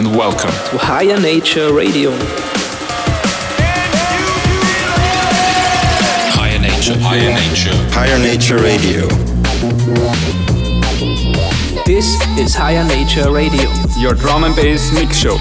and welcome to Higher Nature Radio. Higher Nature, Higher Nature, Higher Nature Radio. This is Higher Nature Radio, your drum and bass mix show.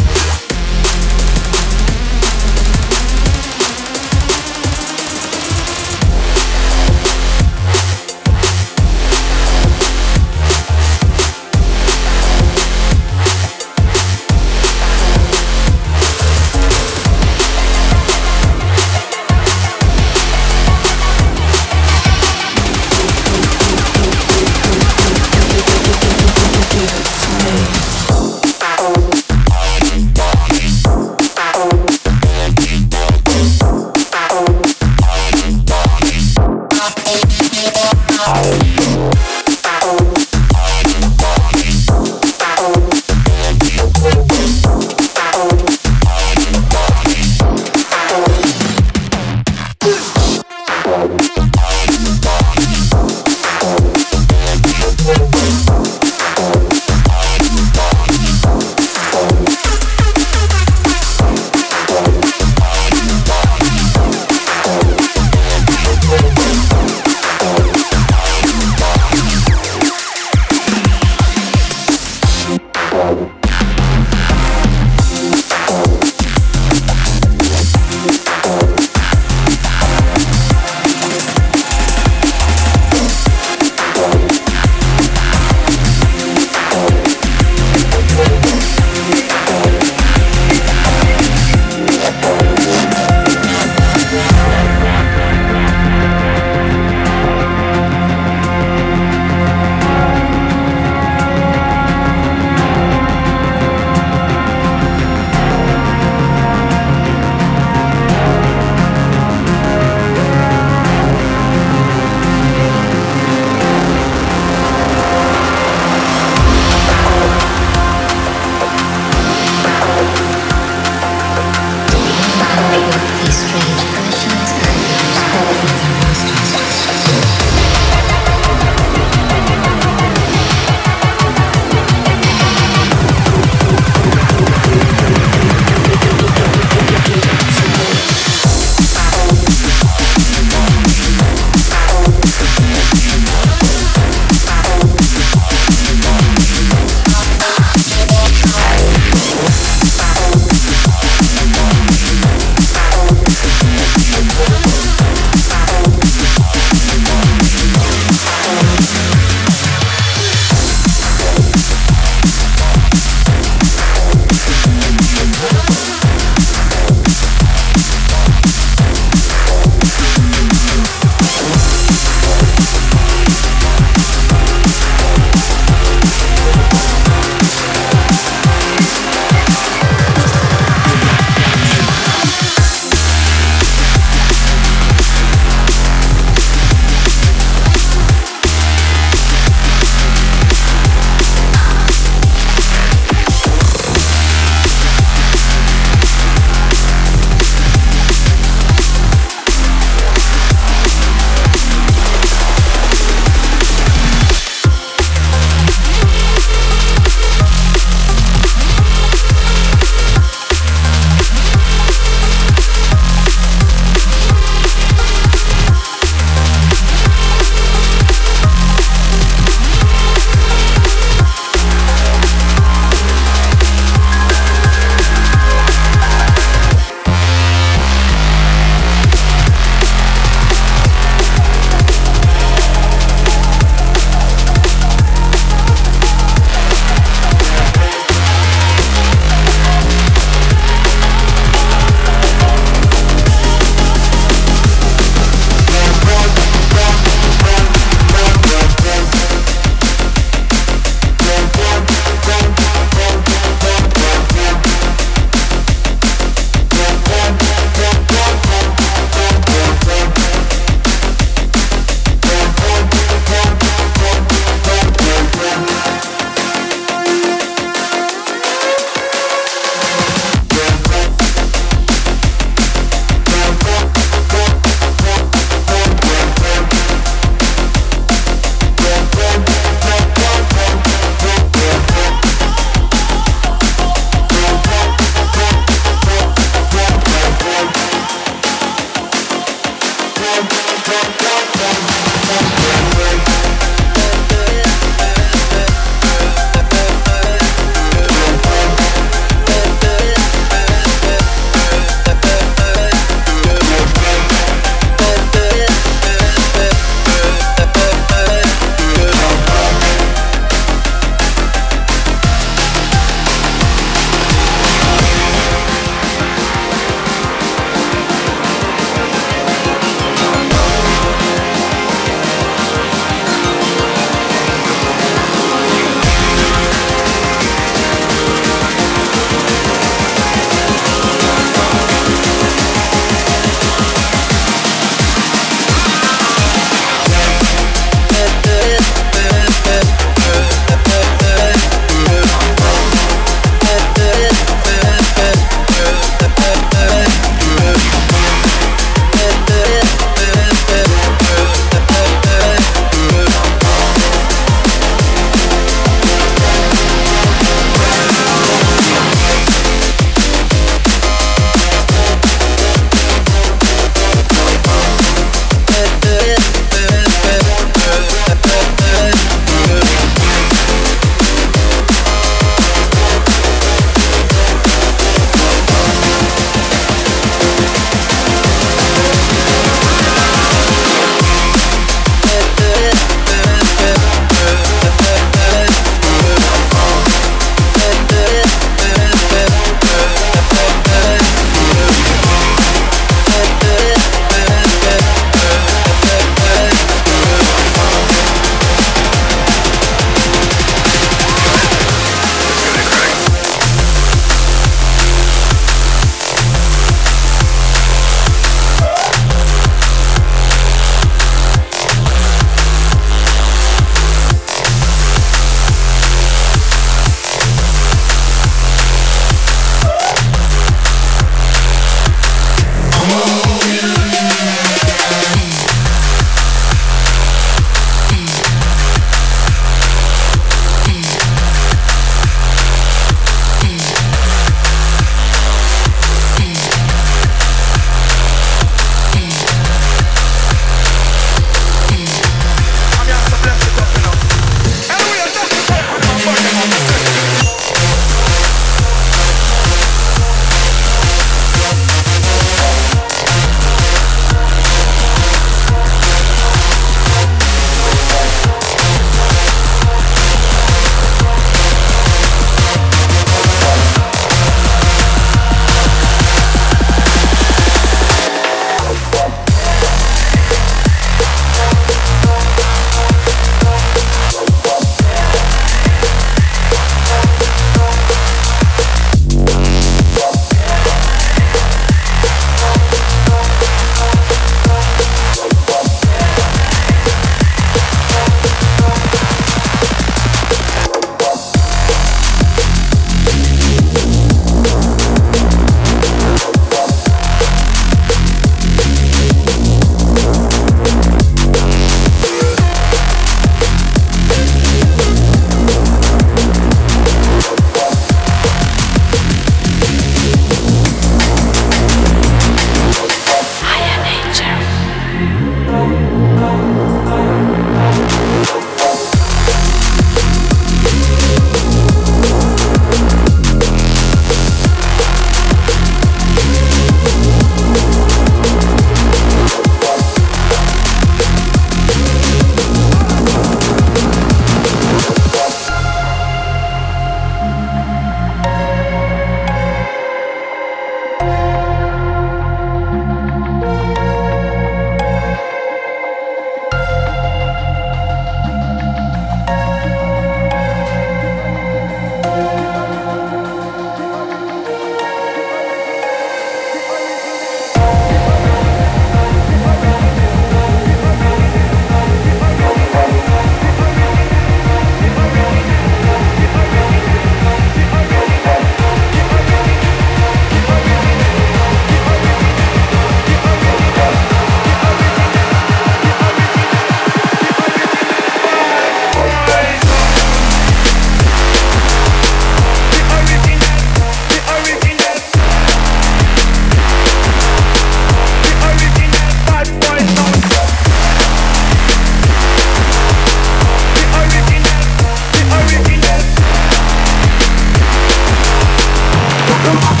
Come on.